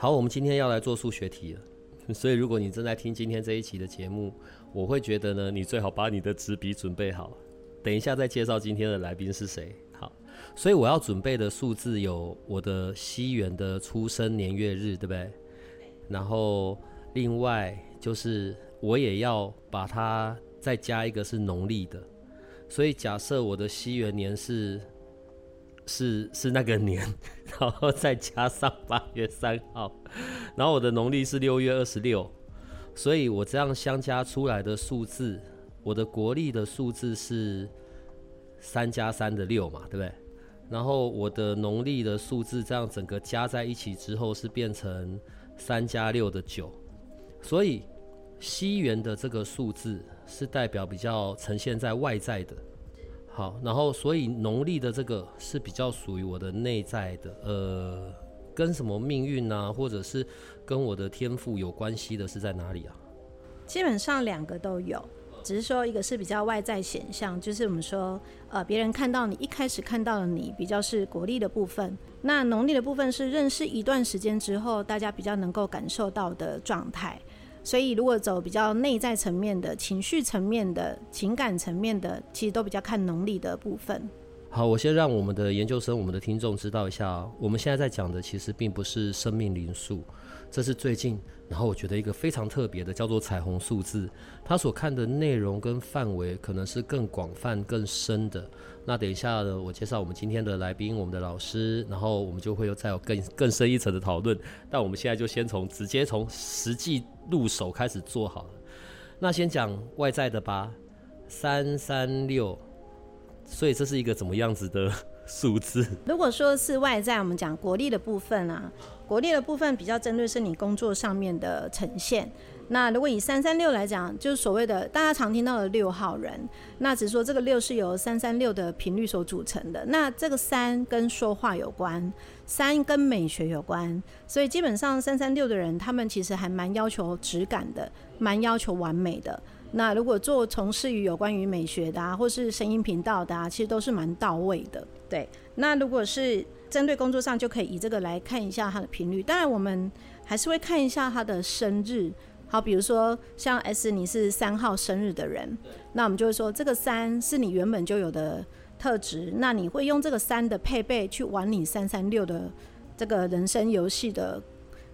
好，我们今天要来做数学题了，所以如果你正在听今天这一期的节目，我会觉得呢，你最好把你的纸笔准备好，等一下再介绍今天的来宾是谁。好，所以我要准备的数字有我的西元的出生年月日，对不对？然后另外就是我也要把它再加一个是农历的，所以假设我的西元年是。是是那个年，然后再加上八月三号，然后我的农历是六月二十六，所以我这样相加出来的数字，我的国历的数字是三加三的六嘛，对不对？然后我的农历的数字这样整个加在一起之后是变成三加六的九，所以西元的这个数字是代表比较呈现在外在的。好，然后所以农历的这个是比较属于我的内在的，呃，跟什么命运啊，或者是跟我的天赋有关系的，是在哪里啊？基本上两个都有，只是说一个是比较外在显象，就是我们说，呃，别人看到你一开始看到的你比较是国力的部分，那农历的部分是认识一段时间之后，大家比较能够感受到的状态。所以，如果走比较内在层面的情绪层面的情感层面的，其实都比较看农历的部分。好，我先让我们的研究生、我们的听众知道一下，我们现在在讲的其实并不是生命灵数，这是最近，然后我觉得一个非常特别的叫做彩虹数字，它所看的内容跟范围可能是更广泛、更深的。那等一下呢，我介绍我们今天的来宾，我们的老师，然后我们就会有再有更更深一层的讨论。但我们现在就先从直接从实际入手开始做好了。那先讲外在的吧，三三六。所以这是一个怎么样子的数字？如果说是外在，我们讲国力的部分啊，国历的部分比较针对是你工作上面的呈现。那如果以三三六来讲，就是所谓的大家常听到的六号人，那只是说这个六是由三三六的频率所组成的。那这个三跟说话有关，三跟美学有关，所以基本上三三六的人，他们其实还蛮要求质感的，蛮要求完美的。那如果做从事于有关于美学的啊，或是声音频道的啊，其实都是蛮到位的。对，那如果是针对工作上，就可以以这个来看一下它的频率。当然，我们还是会看一下他的生日。好，比如说像 S，你是三号生日的人，那我们就会说这个三是你原本就有的特质。那你会用这个三的配备去玩你三三六的这个人生游戏的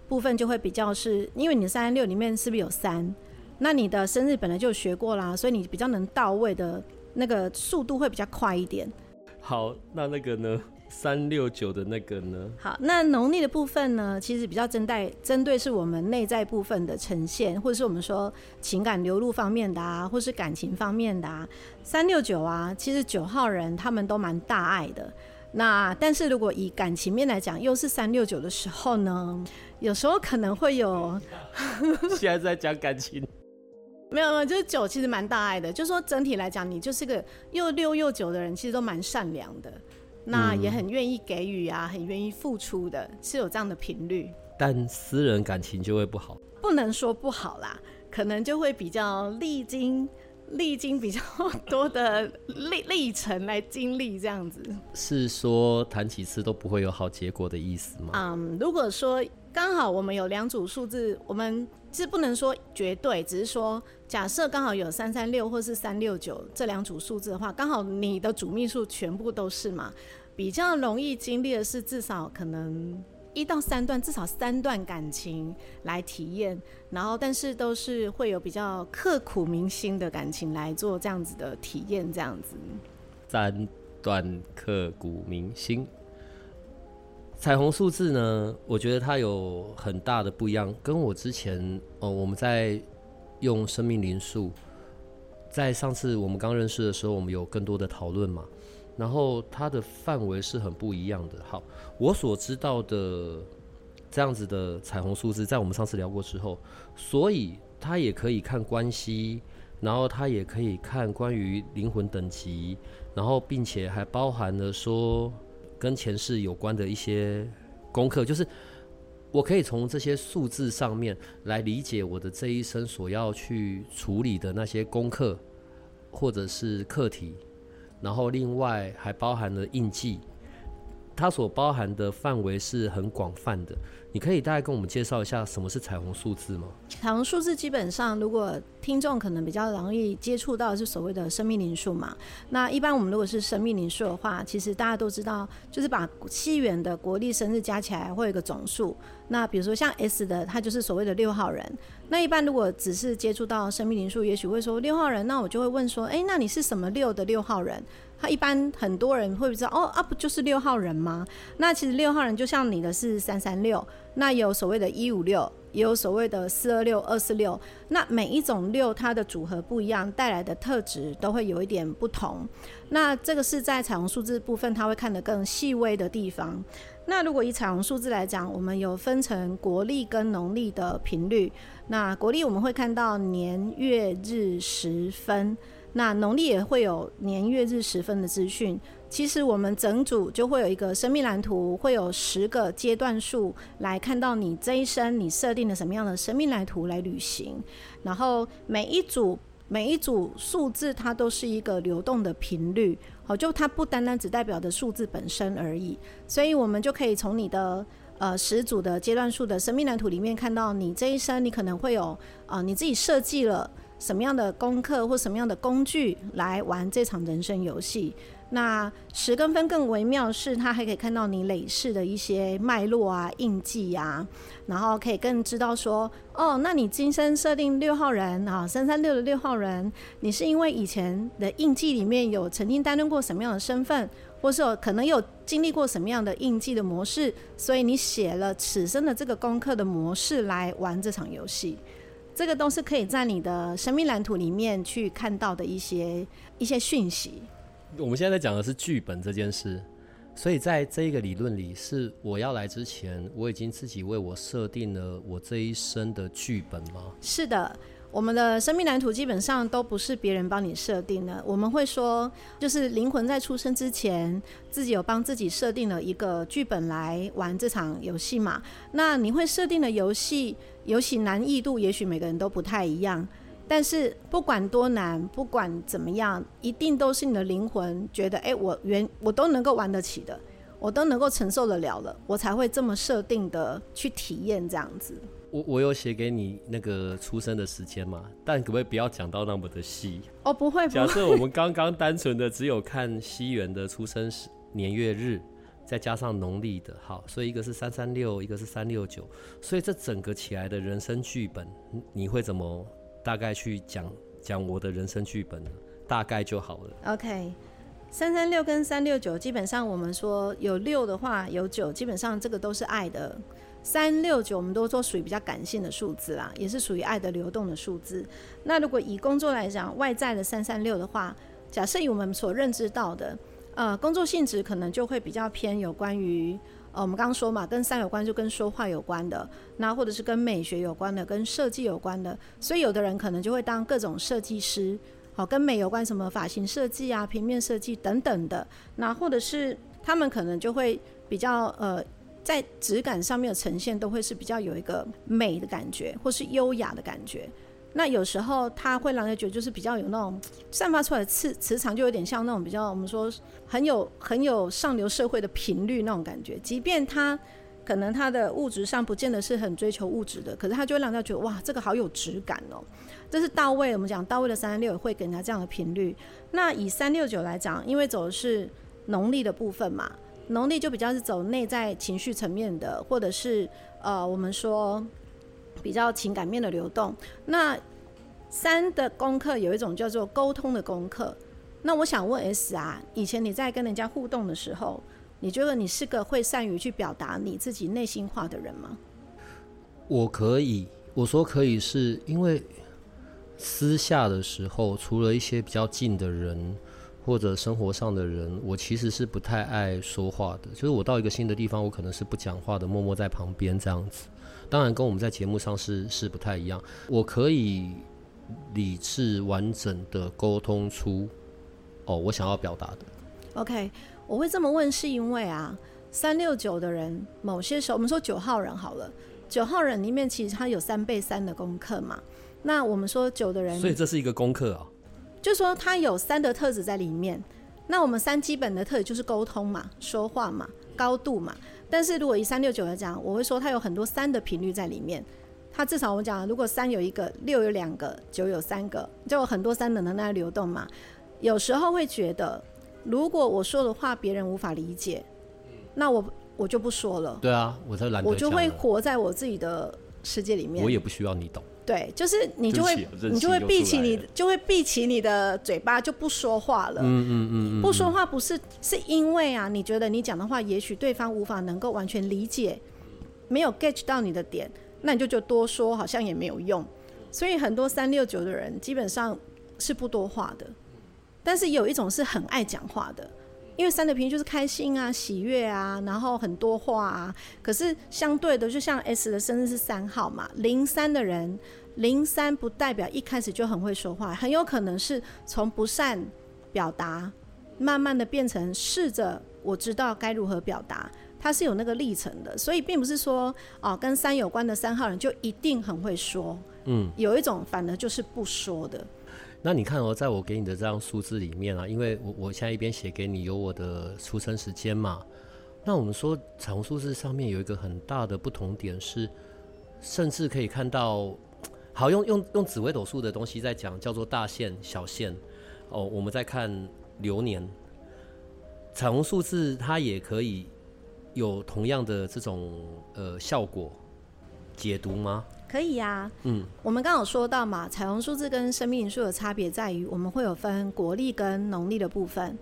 部分，就会比较是因为你三三六里面是不是有三？那你的生日本来就学过啦，所以你比较能到位的那个速度会比较快一点。好，那那个呢？三六九的那个呢？好，那农历的部分呢？其实比较针对针对是我们内在部分的呈现，或者是我们说情感流露方面的啊，或是感情方面的啊。三六九啊，其实九号人他们都蛮大爱的。那但是如果以感情面来讲，又是三六九的时候呢，有时候可能会有。现在在讲感情。没有没有，就是九其实蛮大爱的。就是说整体来讲，你就是个又六又九的人，其实都蛮善良的。那也很愿意给予啊，很愿意付出的，是有这样的频率。但私人感情就会不好？不能说不好啦，可能就会比较历经历经比较多的 历历程来经历这样子。是说谈几次都不会有好结果的意思吗？嗯，如果说刚好我们有两组数字，我们。是不能说绝对，只是说假设刚好有三三六或是三六九这两组数字的话，刚好你的主命数全部都是嘛，比较容易经历的是至少可能一到三段，至少三段感情来体验，然后但是都是会有比较刻骨铭心的感情来做这样子的体验，这样子。三段刻骨铭心。彩虹数字呢，我觉得它有很大的不一样，跟我之前哦，我们在用生命灵数，在上次我们刚认识的时候，我们有更多的讨论嘛。然后它的范围是很不一样的。好，我所知道的这样子的彩虹数字，在我们上次聊过之后，所以它也可以看关系，然后它也可以看关于灵魂等级，然后并且还包含了说跟前世有关的一些功课，就是我可以从这些数字上面来理解我的这一生所要去处理的那些功课或者是课题。然后另外还包含了印记，它所包含的范围是很广泛的。你可以大概跟我们介绍一下什么是彩虹数字吗？彩虹数字基本上，如果听众可能比较容易接触到是所谓的生命灵数嘛。那一般我们如果是生命灵数的话，其实大家都知道，就是把七元的国历生日加起来会有一个总数。那比如说像 S 的，他就是所谓的六号人。那一般如果只是接触到生命灵数，也许会说六号人，那我就会问说，哎，那你是什么六的六号人？他一般很多人会不知道，哦啊，不就是六号人吗？那其实六号人就像你的是三三六，那有所谓的一五六，也有所谓的四二六、二四六。那每一种六它的组合不一样，带来的特质都会有一点不同。那这个是在彩虹数字部分，它会看得更细微的地方。那如果以彩虹数字来讲，我们有分成国历跟农历的频率。那国历我们会看到年月日时分，那农历也会有年月日时分的资讯。其实我们整组就会有一个生命蓝图，会有十个阶段数来看到你这一生你设定了什么样的生命蓝图来旅行。然后每一组每一组数字它都是一个流动的频率，好，就它不单单只代表的数字本身而已。所以我们就可以从你的。呃，十组的阶段数的生命蓝图里面看到，你这一生你可能会有呃，你自己设计了什么样的功课或什么样的工具来玩这场人生游戏。那十跟分更微妙是，它还可以看到你累世的一些脉络啊、印记啊，然后可以更知道说，哦，那你今生设定六号人啊，三三六的六号人，你是因为以前的印记里面有曾经担任过什么样的身份？或是有可能有经历过什么样的印记的模式，所以你写了此生的这个功课的模式来玩这场游戏，这个都是可以在你的生命蓝图里面去看到的一些一些讯息。我们现在在讲的是剧本这件事，所以在这一个理论里，是我要来之前，我已经自己为我设定了我这一生的剧本吗？是的。我们的生命蓝图基本上都不是别人帮你设定的，我们会说，就是灵魂在出生之前，自己有帮自己设定了一个剧本来玩这场游戏嘛。那你会设定的游戏，游戏难易度也许每个人都不太一样，但是不管多难，不管怎么样，一定都是你的灵魂觉得，哎，我原我都能够玩得起的，我都能够承受得了了，我才会这么设定的去体验这样子。我我有写给你那个出生的时间嘛，但可不可以不要讲到那么的细？哦，不会。假设我们刚刚单纯的只有看西元的出生时年月日，再加上农历的，好，所以一个是三三六，一个是三六九，所以这整个起来的人生剧本，你会怎么大概去讲讲我的人生剧本呢？大概就好了。OK，三三六跟三六九，基本上我们说有六的话，有九，基本上这个都是爱的。三六九，我们都说属于比较感性的数字啦，也是属于爱的流动的数字。那如果以工作来讲，外在的三三六的话，假设以我们所认知到的，呃，工作性质可能就会比较偏有关于，呃，我们刚刚说嘛，跟三有关就跟说话有关的，那或者是跟美学有关的，跟设计有关的。所以有的人可能就会当各种设计师，好，跟美有关，什么发型设计啊、平面设计等等的。那或者是他们可能就会比较呃。在质感上面的呈现都会是比较有一个美的感觉，或是优雅的感觉。那有时候它会让人觉得就是比较有那种散发出来的磁磁场，就有点像那种比较我们说很有很有上流社会的频率那种感觉。即便他可能他的物质上不见得是很追求物质的，可是他就会让人觉得哇，这个好有质感哦。这是到位，我们讲到位的三三六会给人家这样的频率。那以三六九来讲，因为走的是农历的部分嘛。农历就比较是走内在情绪层面的，或者是呃，我们说比较情感面的流动。那三的功课有一种叫做沟通的功课。那我想问 S 啊，以前你在跟人家互动的时候，你觉得你是个会善于去表达你自己内心话的人吗？我可以，我说可以，是因为私下的时候，除了一些比较近的人。或者生活上的人，我其实是不太爱说话的。就是我到一个新的地方，我可能是不讲话的，默默在旁边这样子。当然，跟我们在节目上是是不太一样。我可以理智完整的沟通出哦，我想要表达的。OK，我会这么问是因为啊，三六九的人，某些时候我们说九号人好了，九号人里面其实他有三倍三的功课嘛。那我们说九的人，所以这是一个功课啊。就说他有三的特质在里面。那我们三基本的特质就是沟通嘛，说话嘛，高度嘛。但是如果以三六九来讲，我会说它有很多三的频率在里面。它至少我们讲，如果三有一个，六有两个，九有三个，就有很多三的能量流动嘛。有时候会觉得，如果我说的话别人无法理解，那我我就不说了。对啊，我才懒。我就会活在我自己的世界里面。我也不需要你懂。对，就是你就会你就会闭起你就会闭起你的嘴巴就不说话了。嗯嗯嗯，不说话不是是因为啊，你觉得你讲的话也许对方无法能够完全理解，没有 get 到你的点，那你就就多说好像也没有用。所以很多三六九的人基本上是不多话的，但是有一种是很爱讲话的。因为三的频率就是开心啊、喜悦啊，然后很多话啊。可是相对的，就像 S 的生日是三号嘛，零三的人，零三不代表一开始就很会说话，很有可能是从不善表达，慢慢的变成试着我知道该如何表达，它是有那个历程的。所以并不是说哦，跟三有关的三号人就一定很会说，嗯，有一种反而就是不说的。那你看哦，在我给你的这张数字里面啊，因为我我现在一边写给你有我的出生时间嘛，那我们说彩虹数字上面有一个很大的不同点是，甚至可以看到，好用用用紫微斗数的东西在讲，叫做大限小限哦。我们在看流年，彩虹数字它也可以有同样的这种呃效果解读吗？可以呀、啊，嗯，我们刚刚有说到嘛，彩虹数字跟生命灵数的差别在于，我们会有分国历跟农历的部分。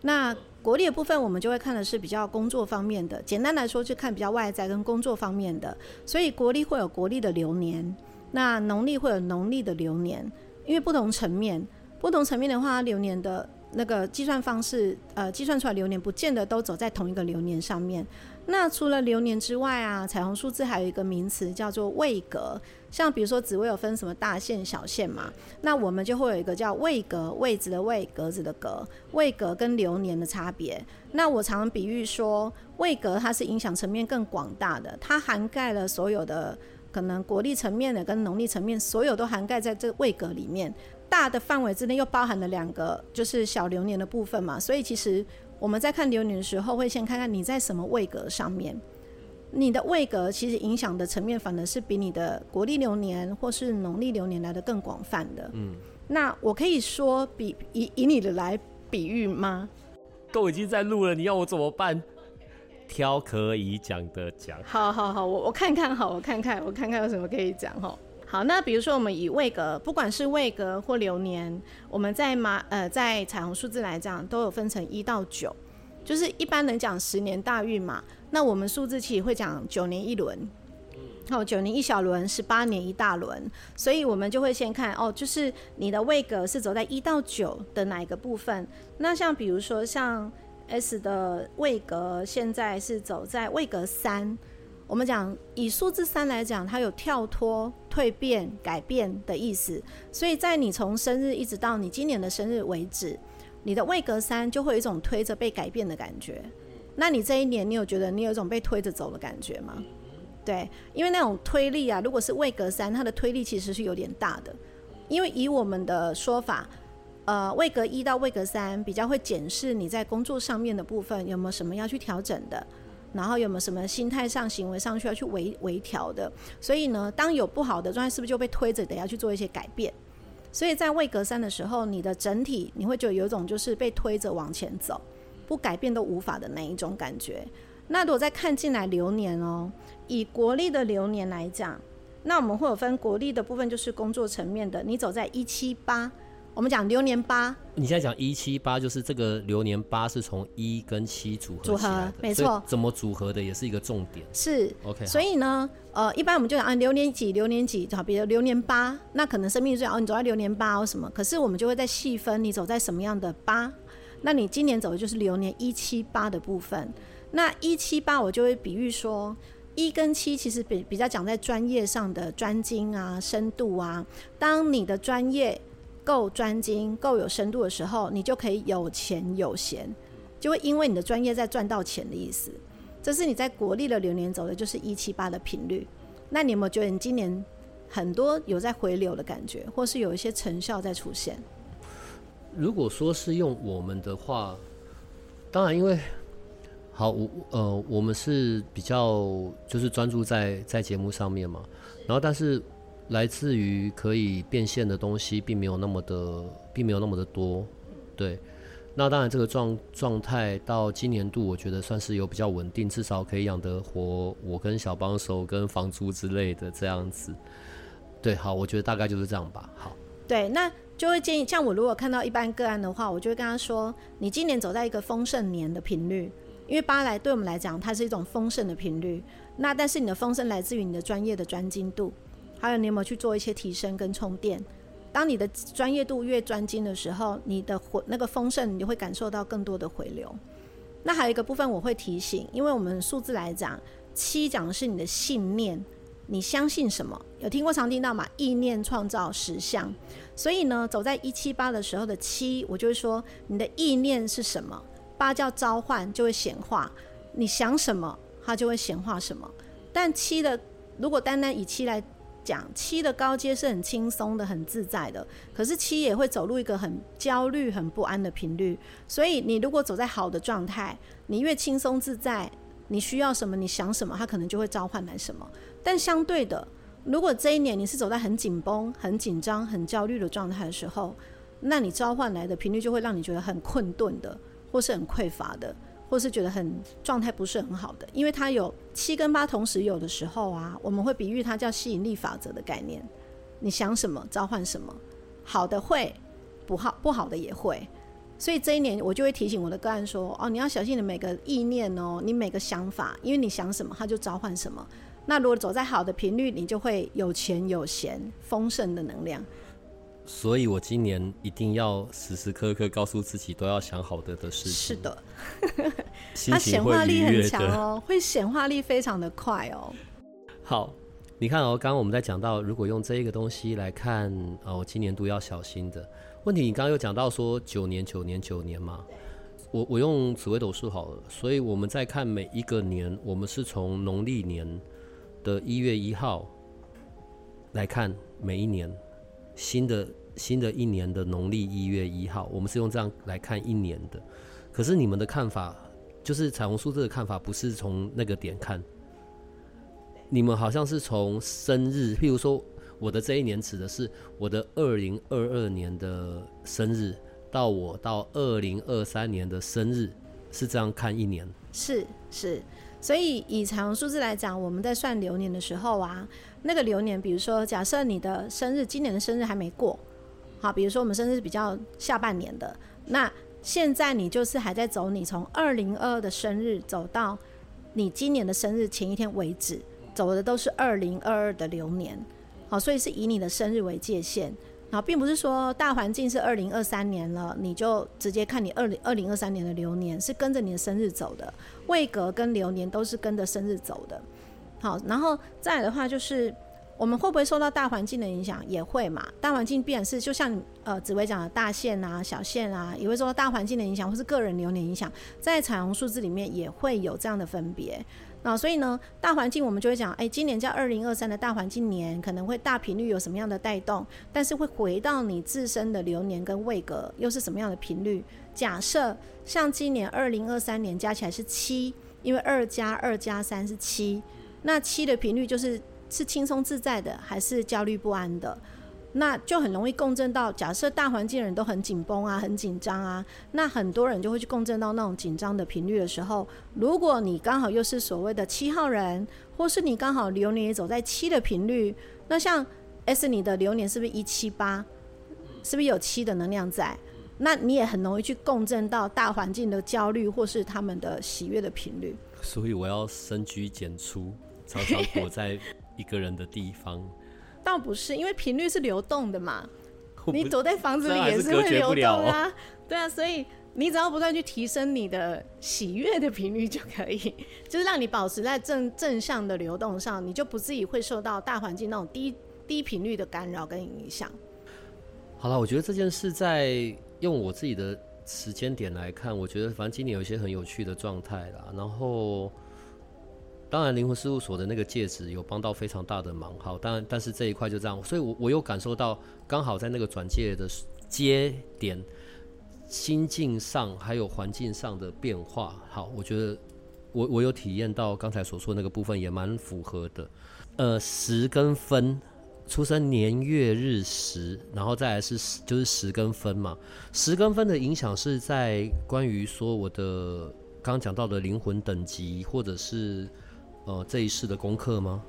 那国历的部分，我们就会看的是比较工作方面的，简单来说，就看比较外在跟工作方面的。所以国历会有国历的流年，那农历会有农历的流年，因为不同层面，不同层面的话，流年的那个计算方式，呃，计算出来流年不见得都走在同一个流年上面。那除了流年之外啊，彩虹数字还有一个名词叫做位格，像比如说紫薇有分什么大限、小限嘛，那我们就会有一个叫位格，位置的位，格子的格，位格跟流年的差别。那我常比喻说，位格它是影响层面更广大的，它涵盖了所有的可能国历层面的跟农历层面，所有都涵盖在这位格里面，大的范围之内又包含了两个就是小流年的部分嘛，所以其实。我们在看流年的时候，会先看看你在什么位格上面。你的位格其实影响的层面，反而是比你的国历流年或是农历流年来的更广泛的。嗯，那我可以说比以以你的来比喻吗？都已经在录了，你要我怎么办？挑可以讲的讲。好好好，我我看看，好，我看看，我看看有什么可以讲哈。好，那比如说我们以位格，不管是位格或流年，我们在马呃在彩虹数字来讲，都有分成一到九，就是一般能讲十年大运嘛，那我们数字其实会讲九年一轮，哦，九年一小轮，十八年一大轮，所以我们就会先看哦，就是你的位格是走在一到九的哪一个部分？那像比如说像 S 的位格现在是走在位格三。我们讲以数字三来讲，它有跳脱、蜕变、改变的意思。所以在你从生日一直到你今年的生日为止，你的位格三就会有一种推着被改变的感觉。那你这一年，你有觉得你有一种被推着走的感觉吗？对，因为那种推力啊，如果是位格三，它的推力其实是有点大的。因为以我们的说法，呃，位格一到位格三比较会检视你在工作上面的部分有没有什么要去调整的。然后有没有什么心态上、行为上需要去微微调的？所以呢，当有不好的状态，是不是就被推着得要去做一些改变？所以在位格三的时候，你的整体你会觉得有一种就是被推着往前走，不改变都无法的那一种感觉。那如果再看进来流年哦，以国历的流年来讲，那我们会有分国历的部分，就是工作层面的，你走在一七八。我们讲流年八，你现在讲一七八，就是这个流年八是从一跟七组合组合，没错。怎么组合的也是一个重点。是，OK。所以呢，呃，一般我们就讲啊，流年几，流年几，好，比如流年八，那可能生命最哦，你走在流年八或什么。可是我们就会再细分，你走在什么样的八，那你今年走的就是流年一七八的部分。那一七八我就会比喻说，一跟七其实比比较讲在专业上的专精啊、深度啊。当你的专业够专精、够有深度的时候，你就可以有钱有闲，就会因为你的专业在赚到钱的意思。这是你在国历的流年走的就是一七八的频率。那你有没有觉得你今年很多有在回流的感觉，或是有一些成效在出现？如果说是用我们的话，当然因为好，我呃，我们是比较就是专注在在节目上面嘛，然后但是来自于可以变现的东西并没有那么的，并没有那么的多，对。那当然这个状状态到今年度，我觉得算是有比较稳定，至少可以养得活我跟小帮手跟房租之类的这样子。对，好，我觉得大概就是这样吧。好，对，那。就会建议，像我如果看到一般个案的话，我就会跟他说：“你今年走在一个丰盛年的频率，因为八来对我们来讲，它是一种丰盛的频率。那但是你的丰盛来自于你的专业的专精度，还有你有没有去做一些提升跟充电。当你的专业度越专精的时候，你的回那个丰盛，你会感受到更多的回流。那还有一个部分我会提醒，因为我们数字来讲，七讲的是你的信念。”你相信什么？有听过常听到吗？意念创造实相。所以呢，走在一七八的时候的七，我就会说你的意念是什么？八叫召唤，就会显化。你想什么，它就会显化什么。但七的，如果单单以七来讲，七的高阶是很轻松的、很自在的。可是七也会走入一个很焦虑、很不安的频率。所以你如果走在好的状态，你越轻松自在，你需要什么，你想什么，它可能就会召唤来什么。但相对的，如果这一年你是走在很紧绷、很紧张、很焦虑的状态的时候，那你召唤来的频率就会让你觉得很困顿的，或是很匮乏的，或是觉得很状态不是很好的。因为它有七跟八同时有的时候啊，我们会比喻它叫吸引力法则的概念。你想什么，召唤什么，好的会，不好不好的也会。所以这一年我就会提醒我的个案说：哦，你要小心你每个意念哦，你每个想法，因为你想什么，它就召唤什么。那如果走在好的频率，你就会有钱有闲，丰盛的能量。所以我今年一定要时时刻刻告诉自己，都要想好的的事情。是的，它显化力很强哦，会显化力非常的快哦。好，你看哦，刚刚我们在讲到，如果用这一个东西来看，哦，今年度要小心的问题。你刚刚有讲到说九年、九年、九年嘛？我我用紫微斗数好了，所以我们在看每一个年，我们是从农历年。的一月一号来看，每一年新的新的一年的农历一月一号，我们是用这样来看一年的。可是你们的看法，就是彩虹数字的看法，不是从那个点看。你们好像是从生日，譬如说我的这一年指的是我的二零二二年的生日，到我到二零二三年的生日，是这样看一年。是是。所以以常数字来讲，我们在算流年的时候啊，那个流年，比如说假设你的生日今年的生日还没过，好，比如说我们生日是比较下半年的，那现在你就是还在走，你从二零二二的生日走到你今年的生日前一天为止，走的都是二零二二的流年，好，所以是以你的生日为界限。好，并不是说大环境是二零二三年了，你就直接看你二零二零二三年的流年是跟着你的生日走的，位格跟流年都是跟着生日走的。好，然后再来的话就是我们会不会受到大环境的影响？也会嘛，大环境必然是就像呃紫薇讲的大线啊、小线啊，也会受到大环境的影响，或是个人流年影响，在彩虹数字里面也会有这样的分别。啊，所以呢，大环境我们就会讲，哎，今年叫二零二三的大环境年，可能会大频率有什么样的带动，但是会回到你自身的流年跟位格又是什么样的频率？假设像今年二零二三年加起来是七，因为二加二加三是七，那七的频率就是是轻松自在的，还是焦虑不安的？那就很容易共振到，假设大环境的人都很紧绷啊，很紧张啊，那很多人就会去共振到那种紧张的频率的时候，如果你刚好又是所谓的七号人，或是你刚好流年也走在七的频率，那像 S 你的流年是不是一七八？是不是有七的能量在？那你也很容易去共振到大环境的焦虑，或是他们的喜悦的频率。所以我要深居简出，常常躲在一个人的地方。倒不是，因为频率是流动的嘛，你躲在房子里也是会流动啊，对啊，所以你只要不断去提升你的喜悦的频率就可以，就是让你保持在正正向的流动上，你就不至于会受到大环境那种低低频率的干扰跟影响。好了，我觉得这件事在用我自己的时间点来看，我觉得反正今年有一些很有趣的状态啦。然后，当然灵魂事务所的那个戒指有帮到非常大的忙。好，当然，但是这一块就这样，所以我我有感受到刚好在那个转介的接点。心境上还有环境上的变化，好，我觉得我我有体验到刚才所说那个部分也蛮符合的。呃，时跟分，出生年月日时，然后再来是就是时跟分嘛。时跟分的影响是在关于说我的刚讲到的灵魂等级，或者是呃这一世的功课吗？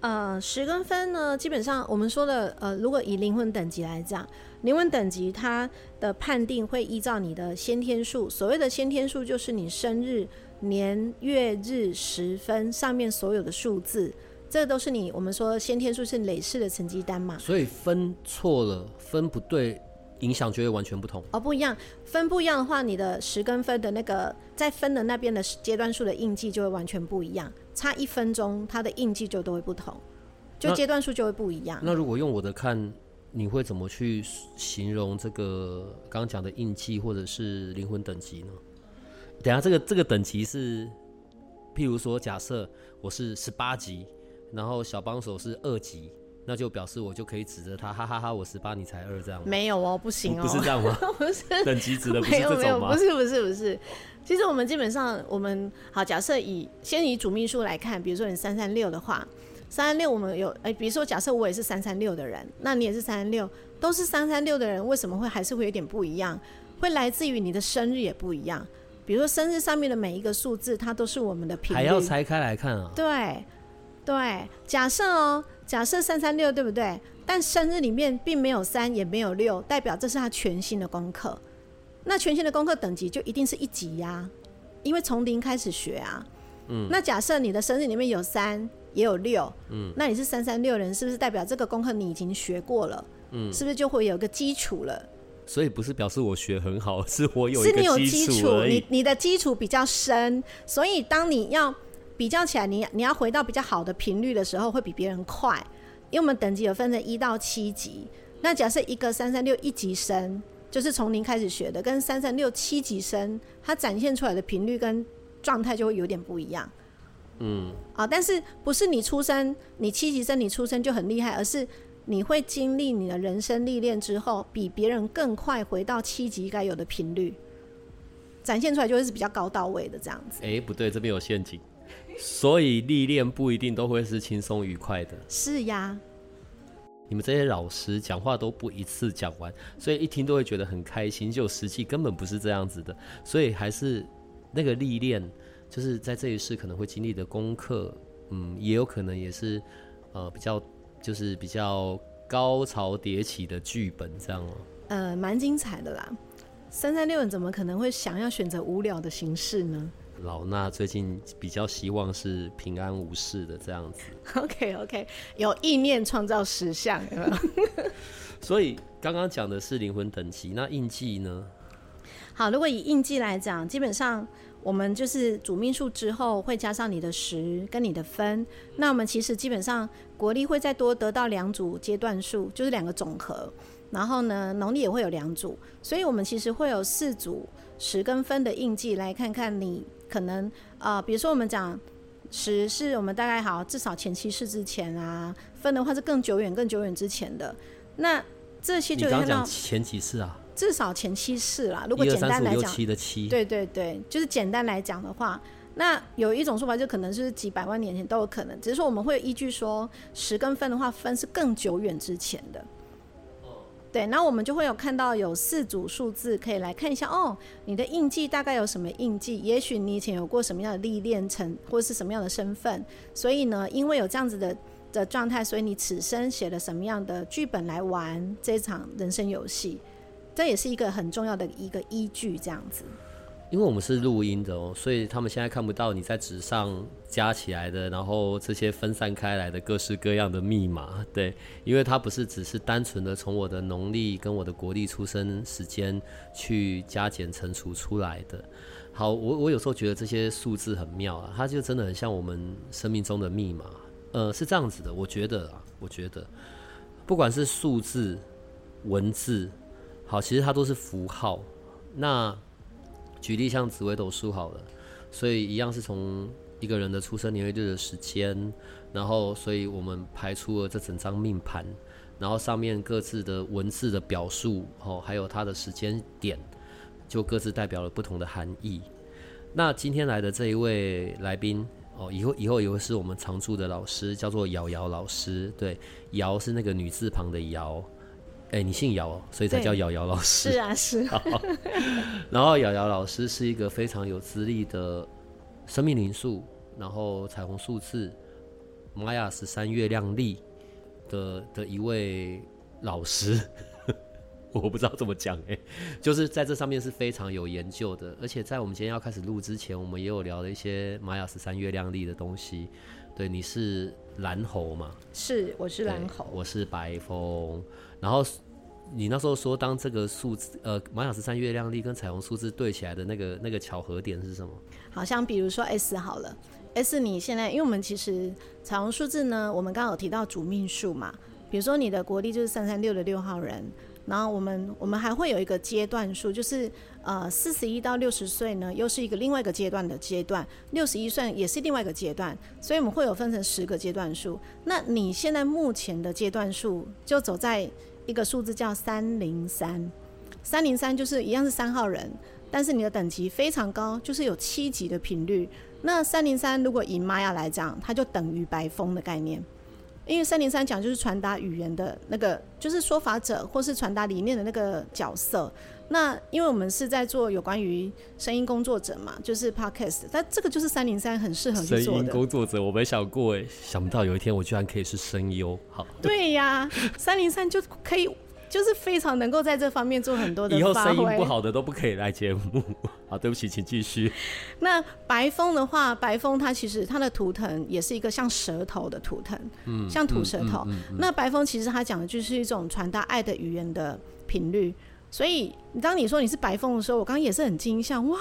呃，十跟分呢，基本上我们说的呃，如果以灵魂等级来讲。灵魂等级，它的判定会依照你的先天数。所谓的先天数，就是你生日年月日时分上面所有的数字，这个都是你我们说先天数是累世的成绩单嘛。所以分错了，分不对，影响就会完全不同。哦，不一样，分不一样的话，你的十跟分的那个在分的那边的阶段数的印记就会完全不一样，差一分钟，它的印记就都会不同，就阶段数就会不一样。那，那如果用我的看。你会怎么去形容这个刚刚讲的印记或者是灵魂等级呢？等下，这个这个等级是，譬如说，假设我是十八级，然后小帮手是二级，那就表示我就可以指着他，哈哈哈，我十八，你才二，这样？没有哦，不行哦，不是这样吗？不是，等级指的不是这种吗？不是不是不是。其实我们基本上，我们好，假设以先以主秘书来看，比如说你三三六的话。三三六，我们有哎、欸，比如说，假设我也是三三六的人，那你也是三三六，都是三三六的人，为什么会还是会有点不一样？会来自于你的生日也不一样。比如说生日上面的每一个数字，它都是我们的频率。还要拆开来看啊？对，对。假设哦，假设三三六对不对？但生日里面并没有三，也没有六，代表这是他全新的功课。那全新的功课等级就一定是一级呀、啊，因为从零开始学啊。嗯。那假设你的生日里面有三。也有六，嗯，那你是三三六人，是不是代表这个功课你已经学过了？嗯，是不是就会有个基础了？所以不是表示我学很好，是我有一个基础。是你有基础，你你的基础比较深，所以当你要比较起来，你你要回到比较好的频率的时候，会比别人快。因为我们等级有分成一到七级，那假设一个三三六一级生，就是从零开始学的，跟三三六七级生，它展现出来的频率跟状态就会有点不一样。嗯，啊，但是不是你出生，你七级生你出生就很厉害，而是你会经历你的人生历练之后，比别人更快回到七级该有的频率，展现出来就会是比较高到位的这样子。哎、欸，不对，这边有陷阱，所以历练不一定都会是轻松愉快的。是呀，你们这些老师讲话都不一次讲完，所以一听都会觉得很开心，就实际根本不是这样子的，所以还是那个历练。就是在这一世可能会经历的功课，嗯，也有可能也是，呃，比较就是比较高潮迭起的剧本这样哦。呃，蛮精彩的啦。三三六人怎么可能会想要选择无聊的形式呢？老衲最近比较希望是平安无事的这样子。OK OK，有意念创造实相，有没有？所以刚刚讲的是灵魂等级，那印记呢？好，如果以印记来讲，基本上。我们就是主命数之后会加上你的十跟你的分，那我们其实基本上国力会再多得到两组阶段数，就是两个总和。然后呢，农历也会有两组，所以我们其实会有四组十跟分的印记，来看看你可能啊、呃，比如说我们讲十是我们大概好至少前七世之前啊，分的话是更久远、更久远之前的。那这些就看到前几世啊。至少前七世啦，如果简单来讲，的七，对对对，就是简单来讲的话，那有一种说法就可能是几百万年前都有可能，只是说我们会依据说十跟分的话，分是更久远之前的。对，那我们就会有看到有四组数字可以来看一下哦，你的印记大概有什么印记？也许你以前有过什么样的历练成，或是什么样的身份，所以呢，因为有这样子的的状态，所以你此生写了什么样的剧本来玩这场人生游戏。这也是一个很重要的一个依据，这样子。因为我们是录音的哦，所以他们现在看不到你在纸上加起来的，然后这些分散开来的各式各样的密码。对，因为它不是只是单纯的从我的农历跟我的国历出生时间去加减乘除出来的。好，我我有时候觉得这些数字很妙啊，它就真的很像我们生命中的密码。呃，是这样子的，我觉得啊，我觉得不管是数字、文字，好，其实它都是符号。那举例像紫微斗数好了，所以一样是从一个人的出生年月日的时间，然后所以我们排出了这整张命盘，然后上面各自的文字的表述，哦，还有它的时间点，就各自代表了不同的含义。那今天来的这一位来宾，哦，以后以后也会是我们常驻的老师，叫做瑶瑶老师，对，瑶是那个女字旁的瑶。哎、欸，你姓姚，所以才叫瑶瑶老师。是啊，是。然后瑶瑶老师是一个非常有资历的生命灵数，然后彩虹数字、玛雅十三月亮历的的一位老师。我不知道怎么讲哎，就是在这上面是非常有研究的。而且在我们今天要开始录之前，我们也有聊了一些玛雅十三月亮历的东西。对，你是蓝猴嘛？是，我是蓝猴，我是白风。然后你那时候说，当这个数字呃，玛雅十三月亮历跟彩虹数字对起来的那个那个巧合点是什么？好像比如说 S 好了，S 你现在因为我们其实彩虹数字呢，我们刚刚有提到主命数嘛，比如说你的国历就是三三六的六号人。然后我们我们还会有一个阶段数，就是呃四十一到六十岁呢，又是一个另外一个阶段的阶段，六十一岁也是另外一个阶段，所以我们会有分成十个阶段数。那你现在目前的阶段数就走在一个数字叫三零三，三零三就是一样是三号人，但是你的等级非常高，就是有七级的频率。那三零三如果以玛雅来讲，它就等于白风的概念。因为三零三讲就是传达语言的那个，就是说法者或是传达理念的那个角色。那因为我们是在做有关于声音工作者嘛，就是 podcast，但这个就是三零三很适合去做的。声音工作者，我没想过哎，想不到有一天我居然可以是声优。好，对呀，三零三就可以。就是非常能够在这方面做很多的发挥。以后声音不好的都不可以来节目。好，对不起，请继续。那白风的话，白风它其实它的图腾也是一个像舌头的图腾，嗯，像吐舌头。那白风其实它讲的就是一种传达爱的语言的频率。所以，当你说你是白风的时候，我刚刚也是很惊吓，哇，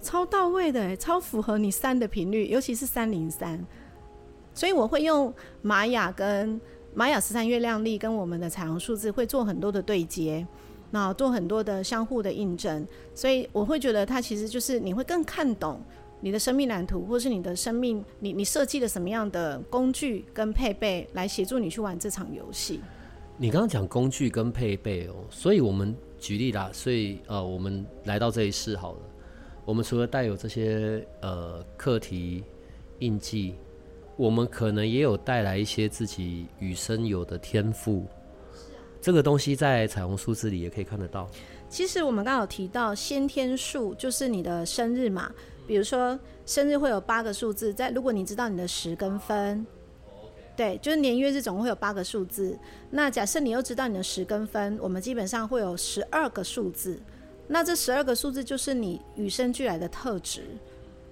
超到位的，超符合你三的频率，尤其是三零三。所以我会用玛雅跟。玛雅十三月亮历跟我们的彩虹数字会做很多的对接，那做很多的相互的印证，所以我会觉得它其实就是你会更看懂你的生命蓝图，或是你的生命，你你设计了什么样的工具跟配备来协助你去玩这场游戏。你刚刚讲工具跟配备哦，所以我们举例啦，所以呃，我们来到这一世好了，我们除了带有这些呃课题印记。我们可能也有带来一些自己与生有的天赋，这个东西在彩虹数字里也可以看得到。其实我们刚刚有提到先天数，就是你的生日嘛，比如说生日会有八个数字，在如果你知道你的时跟分，对，就是年月日总共会有八个数字。那假设你又知道你的时跟分，我们基本上会有十二个数字。那这十二个数字就是你与生俱来的特质。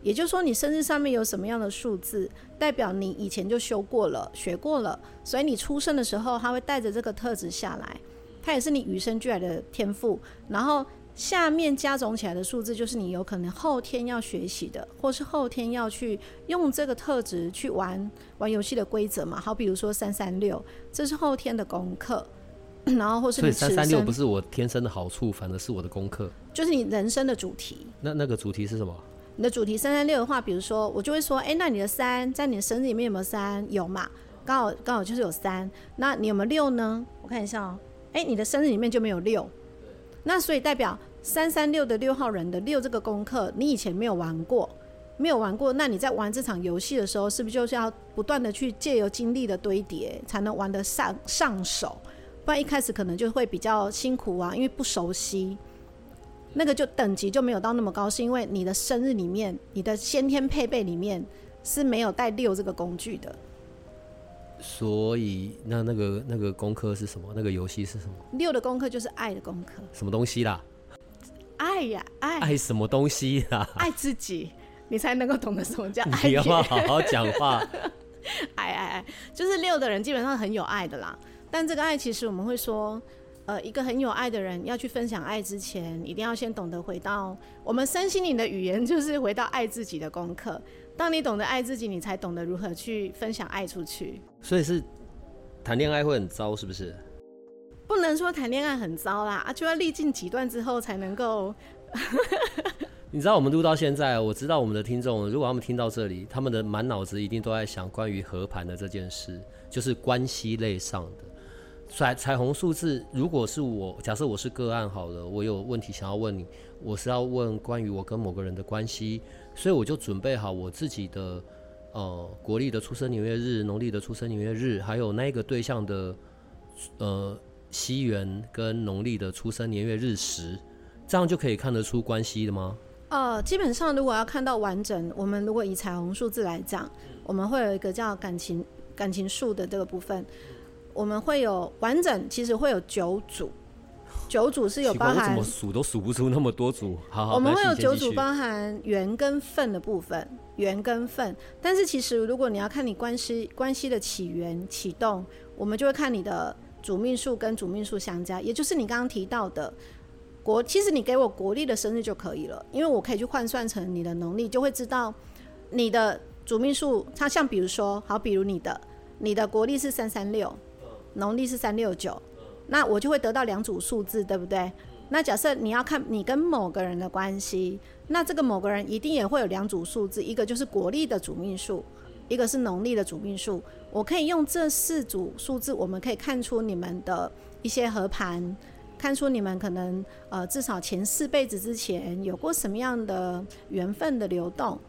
也就是说，你生日上面有什么样的数字，代表你以前就修过了、学过了，所以你出生的时候，它会带着这个特质下来，它也是你与生俱来的天赋。然后下面加总起来的数字，就是你有可能后天要学习的，或是后天要去用这个特质去玩玩游戏的规则嘛。好，比如说三三六，这是后天的功课。然后或是你，所以三三六不是我天生的好处，反而是我的功课，就是你人生的主题。那那个主题是什么？你的主题三三六的话，比如说我就会说，哎、那你的三在你的生日里面有没有三？有嘛？刚好刚好就是有三。那你有没有六呢？我看一下哦、喔。哎、你的生日里面就没有六。那所以代表三三六的六号人的六这个功课，你以前没有玩过，没有玩过。那你在玩这场游戏的时候，是不是就是要不断的去借由经历的堆叠，才能玩得上上手？不然一开始可能就会比较辛苦啊，因为不熟悉。那个就等级就没有到那么高，是因为你的生日里面，你的先天配备里面是没有带六这个工具的。所以，那那个那个功课是什么？那个游戏是什么？六的功课就是爱的功课。什么东西啦？爱呀，爱爱什么东西啦？爱自己，你才能够懂得什么叫 爱。你要不要好好讲话？爱爱爱，就是六的人基本上很有爱的啦。但这个爱，其实我们会说，呃，一个很有爱的人要去分享爱之前，一定要先懂得回到我们身心灵的语言，就是回到爱自己的功课。当你懂得爱自己，你才懂得如何去分享爱出去。所以是谈恋爱会很糟，是不是？不能说谈恋爱很糟啦，啊，就要历尽几段之后才能够。你知道我们录到现在，我知道我们的听众，如果他们听到这里，他们的满脑子一定都在想关于和盘的这件事，就是关系类上的彩彩虹数字。如果是我，假设我是个案好了，我有问题想要问你，我是要问关于我跟某个人的关系。所以我就准备好我自己的，呃，国历的出生年月日、农历的出生年月日，还有那个对象的，呃，西元跟农历的出生年月日时，这样就可以看得出关系了吗？呃，基本上如果要看到完整，我们如果以彩虹数字来讲，我们会有一个叫感情感情数的这个部分，我们会有完整，其实会有九组。九组是有包含，怎么数都数不出那么多组。好好，我们会有九组包含缘跟份的部分，缘跟份。但是其实如果你要看你关系关系的起源启动，我们就会看你的主命数跟主命数相加，也就是你刚刚提到的国。其实你给我国历的生日就可以了，因为我可以去换算成你的农历，就会知道你的主命数。它像比如说，好，比如你的你的国历是三三六，农历是三六九。那我就会得到两组数字，对不对？那假设你要看你跟某个人的关系，那这个某个人一定也会有两组数字，一个就是国历的主命数，一个是农历的主命数。我可以用这四组数字，我们可以看出你们的一些合盘，看出你们可能呃至少前四辈子之前有过什么样的缘分的流动，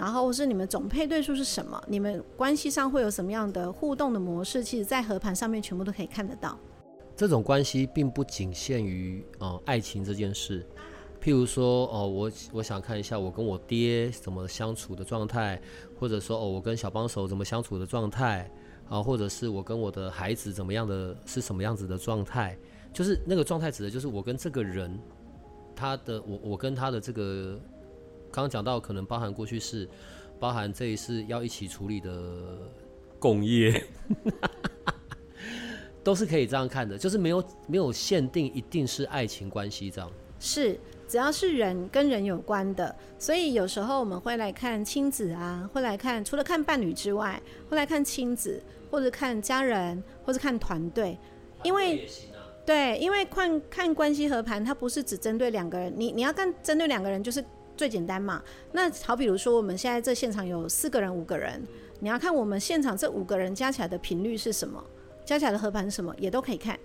然后是你们总配对数是什么，你们关系上会有什么样的互动的模式，其实在合盘上面全部都可以看得到。这种关系并不仅限于呃爱情这件事，譬如说哦、我我想看一下我跟我爹怎么相处的状态，或者说哦，我跟小帮手怎么相处的状态啊，或者是我跟我的孩子怎么样的，是什么样子的状态，就是那个状态指的就是我跟这个人，他的我我跟他的这个，刚刚讲到可能包含过去式，包含这一次要一起处理的共业。都是可以这样看的，就是没有没有限定，一定是爱情关系这样。是，只要是人跟人有关的，所以有时候我们会来看亲子啊，会来看除了看伴侣之外，会来看亲子，或者看家人，或者看团队，因为对，因为看看关系合盘，它不是只针对两个人，你你要看针对两个人就是最简单嘛。那好，比如说我们现在这现场有四个人、五个人，你要看我们现场这五个人加起来的频率是什么？加起来的合盘是什么也都可以看，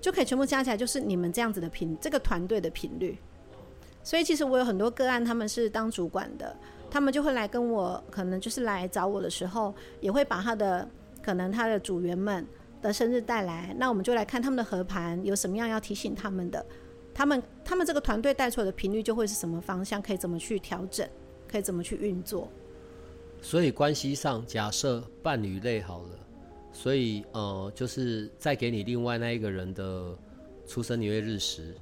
就可以全部加起来，就是你们这样子的频，这个团队的频率。所以其实我有很多个案，他们是当主管的，他们就会来跟我，可能就是来找我的时候，也会把他的可能他的组员们的生日带来，那我们就来看他们的合盘有什么样要提醒他们的，他们他们这个团队带出来的频率就会是什么方向，可以怎么去调整，可以怎么去运作。所以关系上，假设伴侣类好了。所以，呃，就是再给你另外那一个人的出生年月日时，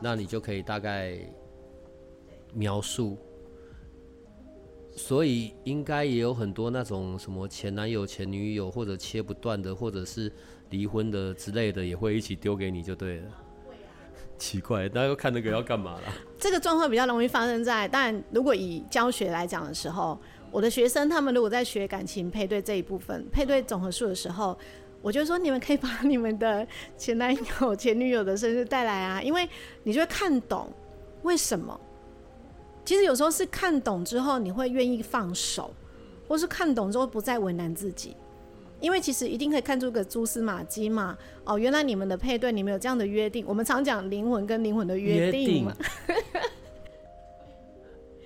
那你就可以大概描述。所以应该也有很多那种什么前男友、前女友，或者切不断的，或者是离婚的之类的，也会一起丢给你就对了。奇怪，大家看那个要干嘛啦？这个状况比较容易发生在，但如果以教学来讲的时候。我的学生他们如果在学感情配对这一部分配对总和数的时候，我就说你们可以把你们的前男友、前女友的生日带来啊，因为你就会看懂为什么。其实有时候是看懂之后，你会愿意放手，或是看懂之后不再为难自己，因为其实一定可以看出个蛛丝马迹嘛。哦，原来你们的配对，你们有这样的约定。我们常讲灵魂跟灵魂的约定嘛。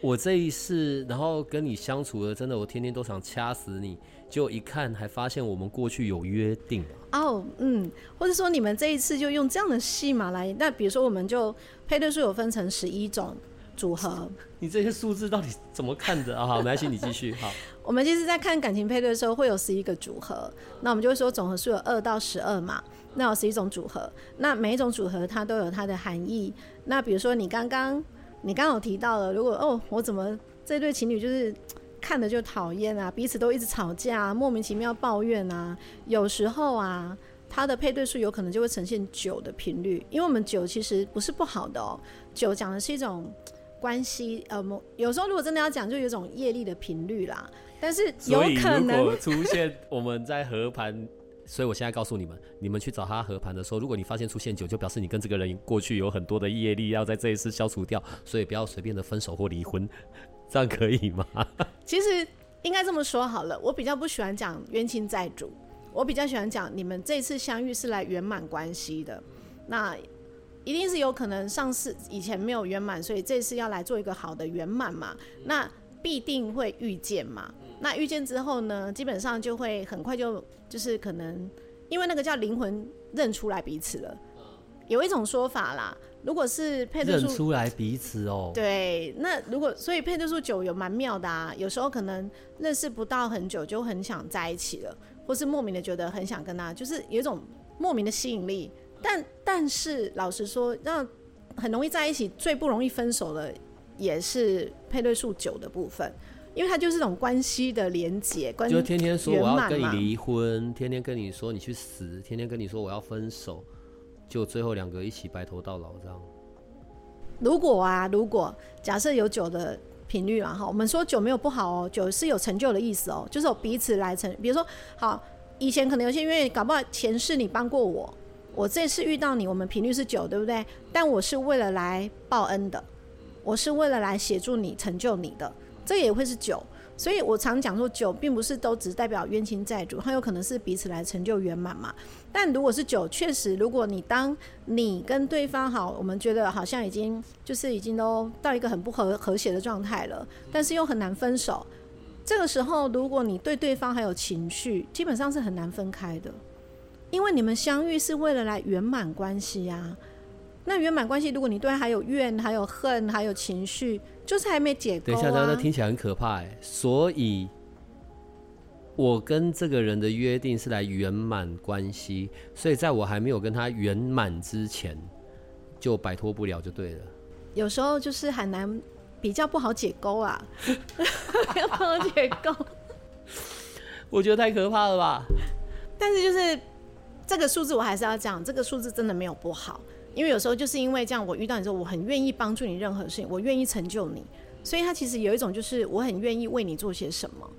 我这一世，然后跟你相处了，真的，我天天都想掐死你。结果一看，还发现我们过去有约定。哦，嗯，或者说你们这一次就用这样的戏码来，那比如说我们就配对数有分成十一种，组合。你这些数字到底怎么看的啊？好，没关系，你继续。好，我们其实，在看感情配对的时候，会有十一个组合，那我们就会说总和数有二到十二嘛。那有十一种组合，那每一种组合它都有它的含义。那比如说你刚刚你刚刚有提到了，如果哦，我怎么这对情侣就是看着就讨厌啊，彼此都一直吵架啊，莫名其妙抱怨啊，有时候啊，它的配对数有可能就会呈现九的频率，因为我们九其实不是不好的哦，九讲的是一种关系，呃，有时候如果真的要讲，就有一种业力的频率啦。但是有可能出现我们在合盘。所以我现在告诉你们，你们去找他合盘的时候，如果你发现出现九，就表示你跟这个人过去有很多的业力要在这一次消除掉，所以不要随便的分手或离婚，这样可以吗？其实应该这么说好了，我比较不喜欢讲冤亲债主，我比较喜欢讲你们这次相遇是来圆满关系的，那一定是有可能上次以前没有圆满，所以这次要来做一个好的圆满嘛，那必定会遇见嘛。那遇见之后呢，基本上就会很快就就是可能，因为那个叫灵魂认出来彼此了。有一种说法啦，如果是配对数认出来彼此哦，对，那如果所以配对数九有蛮妙的啊，有时候可能认识不到很久就很想在一起了，或是莫名的觉得很想跟他，就是有一种莫名的吸引力。但但是老实说，让很容易在一起，最不容易分手的也是配对数九的部分。因为它就是这种关系的连结，关系就天天说我要跟你离婚，天天跟你说你去死，天天跟你说我要分手，就最后两个一起白头到老这样。如果啊，如果假设有九的频率啊，哈，我们说九没有不好哦，九是有成就的意思哦，就是有彼此来成。比如说，好，以前可能有些因为搞不好前世你帮过我，我这次遇到你，我们频率是九，对不对？但我是为了来报恩的，我是为了来协助你成就你的。这也会是九，所以我常讲说九并不是都只代表冤亲债主，它有可能是彼此来成就圆满嘛。但如果是九，确实，如果你当你跟对方好，我们觉得好像已经就是已经都到一个很不和和谐的状态了，但是又很难分手。这个时候，如果你对对方还有情绪，基本上是很难分开的，因为你们相遇是为了来圆满关系呀。那圆满关系，如果你对他还有怨、还有恨、还有情绪，就是还没解构啊。等一下，这样听起来很可怕哎。所以，我跟这个人的约定是来圆满关系，所以在我还没有跟他圆满之前，就摆脱不了就对了。有时候就是很难，比较不好解构啊，不好解构。我觉得太可怕了吧？但是就是这个数字，我还是要讲，这个数字真的没有不好。因为有时候就是因为这样，我遇到你之后，我很愿意帮助你任何事情，我愿意成就你，所以他其实有一种就是我很愿意为你做些什么，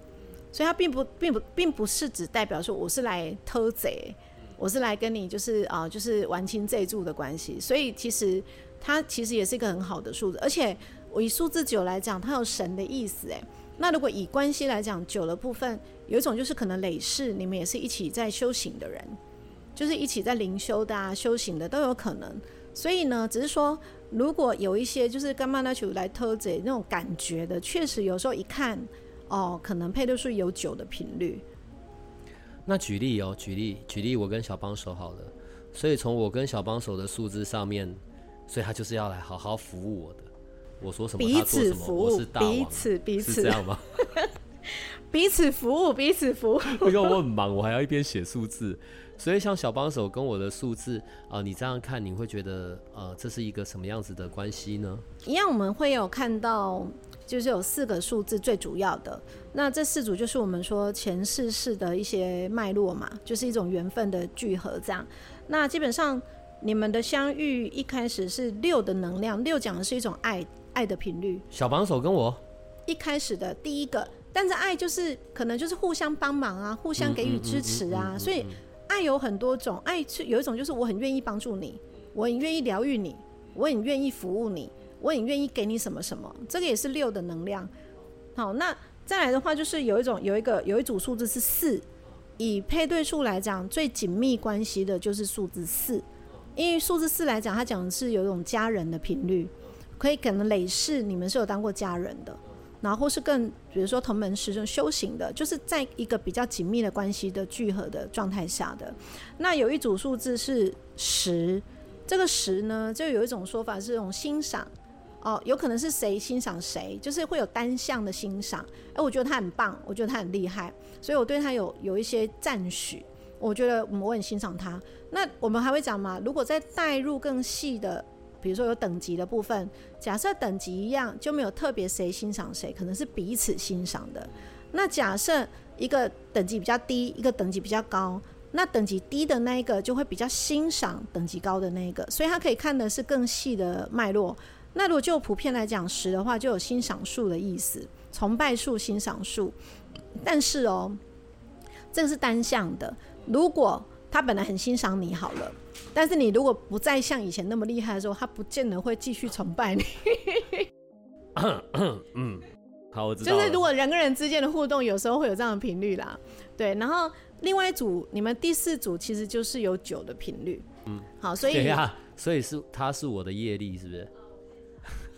所以他并不并不并不是只代表说我是来偷贼，我是来跟你就是啊、就是玩清这一柱的关系，所以其实它其实也是一个很好的数字，而且我以数字九来讲，它有神的意思诶。那如果以关系来讲，九的部分有一种就是可能累世你们也是一起在修行的人。就是一起在灵修的啊，修行的都有可能，所以呢，只是说如果有一些就是干嘛呢，就来偷贼那种感觉的，确实有时候一看哦，可能配对数有九的频率。那举例哦，举例举例，我跟小帮手好了，所以从我跟小帮手的数字上面，所以他就是要来好好服务我的。我说什么他做什么，我是大王，彼此彼此是这样吗？彼此服务，彼此服务。因为我很忙，我还要一边写数字。所以像小帮手跟我的数字啊、呃，你这样看，你会觉得呃，这是一个什么样子的关系呢？一样，我们会有看到，就是有四个数字最主要的。那这四组就是我们说前世世的一些脉络嘛，就是一种缘分的聚合这样。那基本上你们的相遇一开始是六的能量，六讲的是一种爱爱的频率。小帮手跟我一开始的第一个，但是爱就是可能就是互相帮忙啊，互相给予支持啊，所以。爱有很多种，爱是有一种就是我很愿意帮助你，我很愿意疗愈你，我很愿意服务你，我很愿意给你什么什么，这个也是六的能量。好，那再来的话就是有一种有一个有一组数字是四，以配对数来讲最紧密关系的就是数字四，因为数字四来讲它讲的是有一种家人的频率，可以可能累世你们是有当过家人的。然后是更，比如说同门师兄修行的，就是在一个比较紧密的关系的聚合的状态下的。那有一组数字是十，这个十呢，就有一种说法是这种欣赏哦，有可能是谁欣赏谁，就是会有单向的欣赏。哎，我觉得他很棒，我觉得他很厉害，所以我对他有有一些赞许。我觉得我很欣赏他。那我们还会讲嘛？如果再带入更细的，比如说有等级的部分，假设等级一样，就没有特别谁欣赏谁，可能是彼此欣赏的。那假设一个等级比较低，一个等级比较高，那等级低的那一个就会比较欣赏等级高的那一个，所以他可以看的是更细的脉络。那如果就普遍来讲，十的话就有欣赏数的意思，崇拜数、欣赏数。但是哦，这个是单向的。如果他本来很欣赏你好了，但是你如果不再像以前那么厉害的时候，他不见得会继续崇拜你。嗯，好，我知道。就是如果人跟人之间的互动，有时候会有这样的频率啦。对，然后另外一组，你们第四组其实就是有九的频率。嗯，好，所以对呀，所以是他是我的业力，是不是？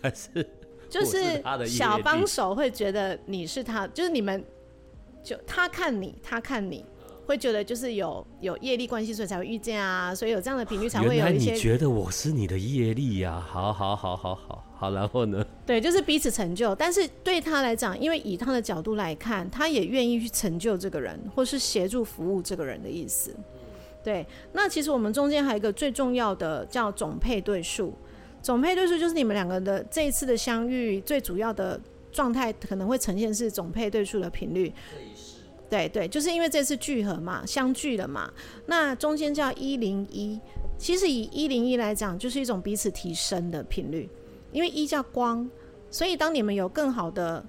还是就是小帮手会觉得你是他，就是你们就他看你，他看你会觉得就是有有业力关系，所以才会遇见啊，所以有这样的频率才会有一些。你觉得我是你的业力呀？好好好好好好，然后呢？对，就是彼此成就，但是对他来讲，因为以他的角度来看，他也愿意去成就这个人，或是协助服务这个人的意思。对，那其实我们中间还有一个最重要的叫总配对数。总配对数就是你们两个的这一次的相遇，最主要的状态可能会呈现是总配对数的频率。对对，就是因为这次聚合嘛，相聚了嘛。那中间叫一零一，其实以一零一来讲，就是一种彼此提升的频率。因为一叫光，所以当你们有更好的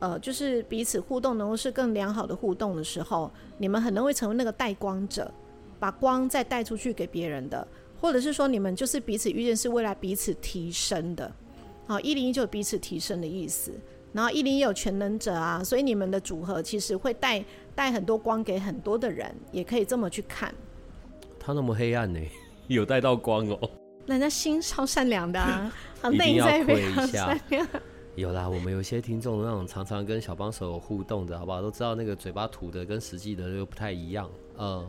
呃，就是彼此互动，能够是更良好的互动的时候，你们很容易会成为那个带光者，把光再带出去给别人的。或者是说你们就是彼此遇见是未来彼此提升的，好，一零一就有彼此提升的意思，然后一零一有全能者啊，所以你们的组合其实会带带很多光给很多的人，也可以这么去看。他那么黑暗呢？有带到光哦。人家心超善良的 啊，内在非常善良。有啦，我们有些听众那种常常跟小帮手互动的，好不好？都知道那个嘴巴吐的跟实际的又不太一样，嗯。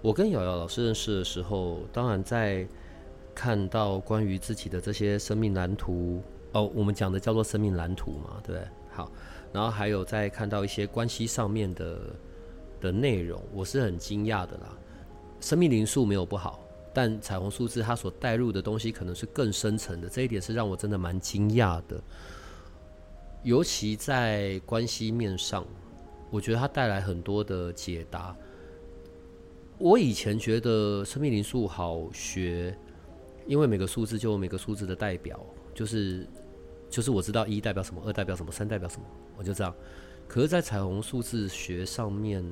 我跟瑶瑶老师认识的时候，当然在看到关于自己的这些生命蓝图我们讲的叫做生命蓝图嘛，对不对？好，然后还有在看到一些关系上面的的内容，我是很惊讶的啦。生命灵数没有不好，但彩虹数字它所带入的东西可能是更深层的，这一点是让我真的蛮惊讶的。尤其在关系面上，我觉得它带来很多的解答。我以前觉得生命灵数好学，因为每个数字就有每个数字的代表，就是就是我知道一代表什么，二代表什么，三代表什么，我就这样。可是，在彩虹数字学上面，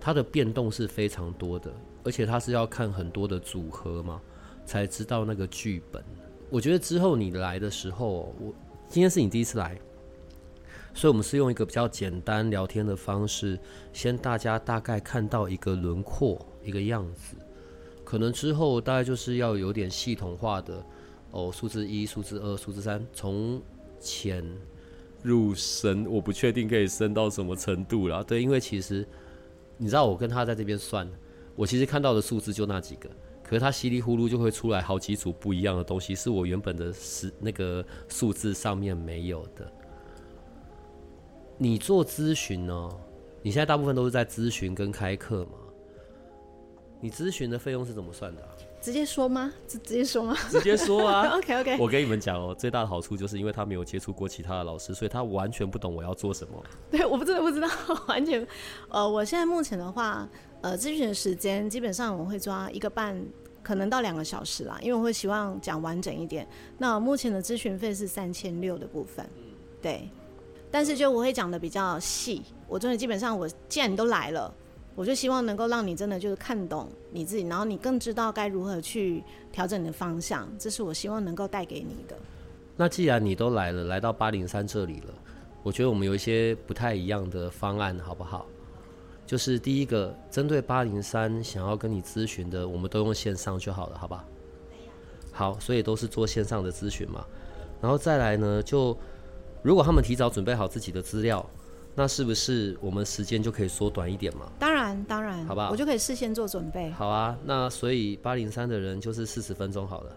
它的变动是非常多的，而且它是要看很多的组合嘛，才知道那个剧本。我觉得之后你来的时候，我今天是你第一次来。所以，我们是用一个比较简单聊天的方式，先大家大概看到一个轮廓，一个样子。可能之后大概就是要有点系统化的哦，数字一、数字二、数字三，从浅入深。我不确定可以深到什么程度了。对，因为其实你知道，我跟他在这边算，我其实看到的数字就那几个，可是他稀里糊涂就会出来好几组不一样的东西，是我原本的是那个数字上面没有的。你做咨询呢？你现在大部分都是在咨询跟开课吗？你咨询的费用是怎么算的啊？直接说吗？直直接说吗？直接说啊！OK OK。我跟你们讲哦，最大的好处就是因为他没有接触过其他的老师，所以他完全不懂我要做什么。对，我不真的不知道，完全。呃，我现在目前的话，呃，咨询的时间基本上我会抓一个半，可能到两个小时啦，因为我会希望讲完整一点。那目前的咨询费是三千六的部分，对。但是就我会讲的比较细，我真的基本上我既然你都来了，我就希望能够让你真的就是看懂你自己，然后你更知道该如何去调整你的方向，这是我希望能够带给你的。那既然你都来了，来到八零三这里了，我觉得我们有一些不太一样的方案，好不好？就是第一个，针对八零三想要跟你咨询的，我们都用线上就好了，好不好？好，所以都是做线上的咨询嘛，然后再来呢就。如果他们提早准备好自己的资料，那是不是我们时间就可以缩短一点嘛？当然，当然，好吧，我就可以事先做准备。好啊，那所以八零三的人就是四十分钟好了，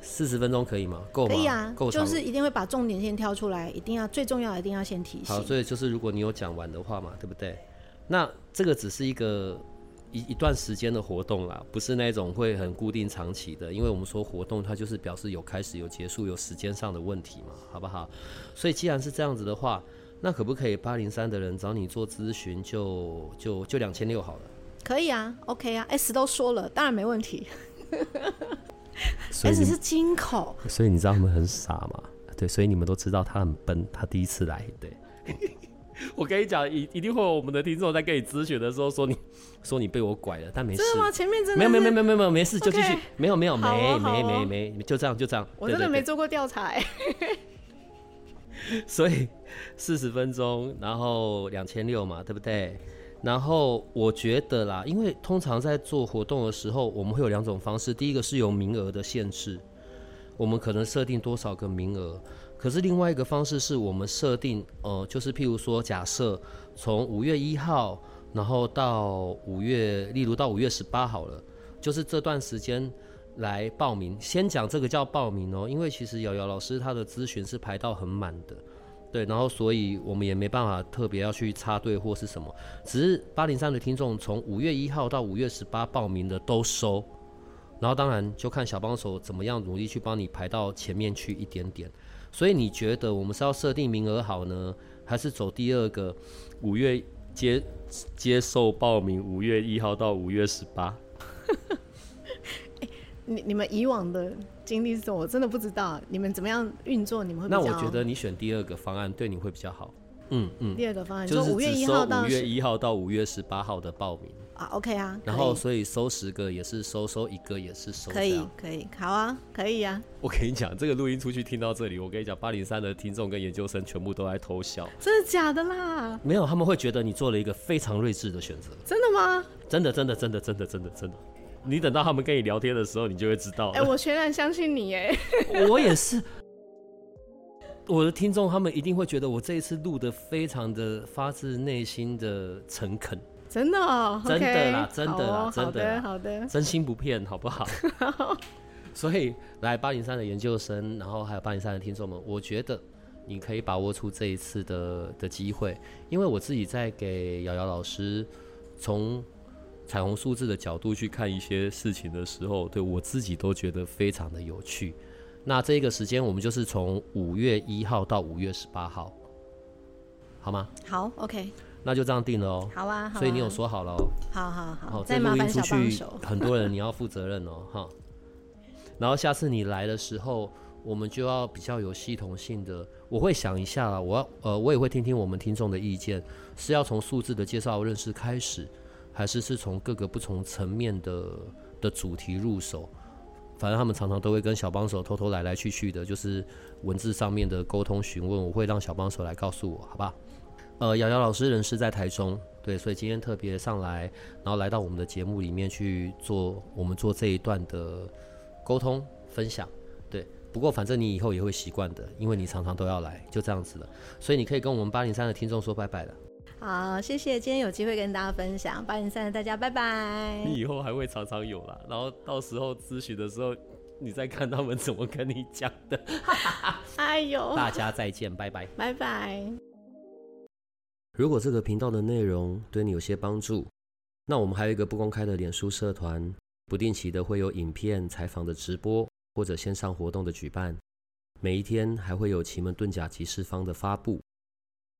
四十分钟可以吗？够吗？可以啊，够长。就是一定会把重点先挑出来，一定要最重要的一定要先提醒。好，所以就是如果你有讲完的话嘛，对不对？那这个只是一个一一段时间的活动啦，不是那种会很固定长期的，因为我们说活动它就是表示有开始有结束，有时间上的问题嘛，好不好？所以既然是这样子的话，那可不可以八零三的人找你做咨询就就就两千六好了？可以啊，OK 啊，S 都说了，当然没问题。S 是金口，所以你知道他们很傻吗？对，所以你们都知道他很笨，他第一次来。对，我跟你讲，一一定会有我们的听众在跟你咨询的时候说你说你被我拐了，但没事。真的吗？前面真的没有没有没有没有没有没事，就继续。没有没有没没没没没，就这样就这样。我真的没做过调查哎。所以四十分钟，然后两千六嘛，对不对？然后我觉得啦，因为通常在做活动的时候，我们会有两种方式。第一个是有名额的限制，我们可能设定多少个名额。可是另外一个方式是我们设定，呃，就是譬如说，假设从五月一号，然后到五月，例如到五月十八好了，就是这段时间来报名。先讲这个叫报名哦，因为其实瑶瑶老师她的咨询是排到很满的。对，然后所以我们也没办法特别要去插队或是什么，只是八零三的听众从五月一号到五月十八报名的都收，然后当然就看小帮手怎么样努力去帮你排到前面去一点点。所以你觉得我们是要设定名额好呢，还是走第二个五月接接受报名，五月一号到五月十八？你你们以往的经历是什么？我真的不知道你们怎么样运作，你们会。那我觉得你选第二个方案对你会比较好。嗯嗯。第二个方案就是五月一号到五月一号到五月十八号的报名啊，OK 啊。然后所以收十个也是收，收一个也是收。可以可以，好啊，可以啊。我跟你讲，这个录音出去听到这里，我跟你讲，八零三的听众跟研究生全部都在偷笑。真的假的啦？没有，他们会觉得你做了一个非常睿智的选择。真的吗？真的真的真的真的真的真的。你等到他们跟你聊天的时候，你就会知道。哎、欸，我全然相信你哎。我也是。我的听众他们一定会觉得我这一次录的非常的发自内心的诚恳。真的哦，真的啦，真的啦，哦、真的，好的，好的，真心不骗，好不好？所以来八零三的研究生，然后还有八零三的听众们，我觉得你可以把握出这一次的的机会，因为我自己在给瑶瑶老师从。彩虹数字的角度去看一些事情的时候，对我自己都觉得非常的有趣。那这个时间我们就是从五月一号到五月十八号，好吗？好，OK。那就这样定了哦。好啊，好啊。所以你有说好了哦。好好好。好，再麻烦小帮手。很多人你要负责任哦，哈。然后下次你来的时候，我们就要比较有系统性的。我会想一下，我要呃，我也会听听我们听众的意见，是要从数字的介绍认识开始。还是是从各个不同层面的的主题入手，反正他们常常都会跟小帮手偷偷来来去去的，就是文字上面的沟通询问，我会让小帮手来告诉我，好吧？呃，瑶瑶老师人是在台中，对，所以今天特别上来，然后来到我们的节目里面去做我们做这一段的沟通分享，对。不过反正你以后也会习惯的，因为你常常都要来，就这样子了，所以你可以跟我们八零三的听众说拜拜了。好，谢谢，今天有机会跟大家分享八零三的大家拜拜。你以后还会常常有啦，然后到时候咨询的时候，你再看他们怎么跟你讲的。哎呦，大家再见，拜拜，拜拜。如果这个频道的内容对你有些帮助，那我们还有一个不公开的脸书社团，不定期的会有影片、采访的直播或者线上活动的举办，每一天还会有奇门遁甲集市方的发布。